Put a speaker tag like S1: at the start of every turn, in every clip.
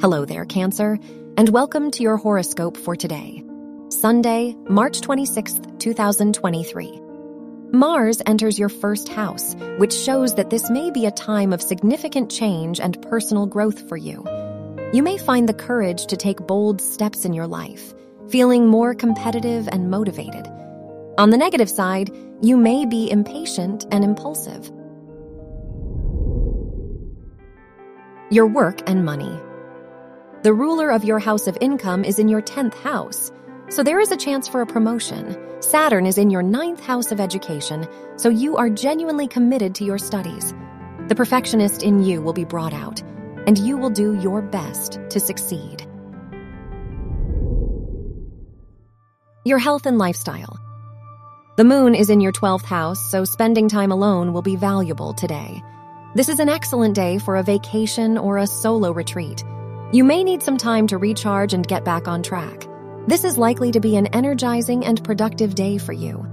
S1: Hello there, Cancer, and welcome to your horoscope for today, Sunday, March 26th, 2023. Mars enters your first house, which shows that this may be a time of significant change and personal growth for you. You may find the courage to take bold steps in your life, feeling more competitive and motivated. On the negative side, you may be impatient and impulsive. Your work and money. The ruler of your house of income is in your 10th house, so there is a chance for a promotion. Saturn is in your ninth house of education, so you are genuinely committed to your studies. The perfectionist in you will be brought out, and you will do your best to succeed. Your health and lifestyle. The moon is in your 12th house, so spending time alone will be valuable today. This is an excellent day for a vacation or a solo retreat. You may need some time to recharge and get back on track. This is likely to be an energizing and productive day for you.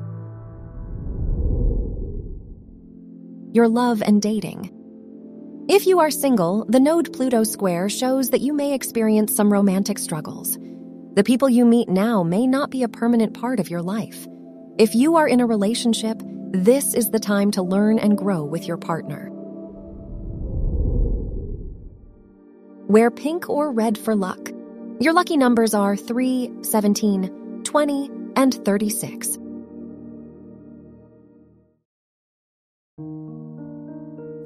S1: Your love and dating. If you are single, the node Pluto square shows that you may experience some romantic struggles. The people you meet now may not be a permanent part of your life. If you are in a relationship, this is the time to learn and grow with your partner. Wear pink or red for luck. Your lucky numbers are 3, 17, 20, and 36.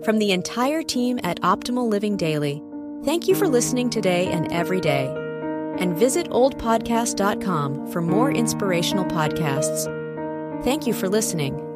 S2: From the entire team at Optimal Living Daily, thank you for listening today and every day. And visit oldpodcast.com for more inspirational podcasts. Thank you for listening.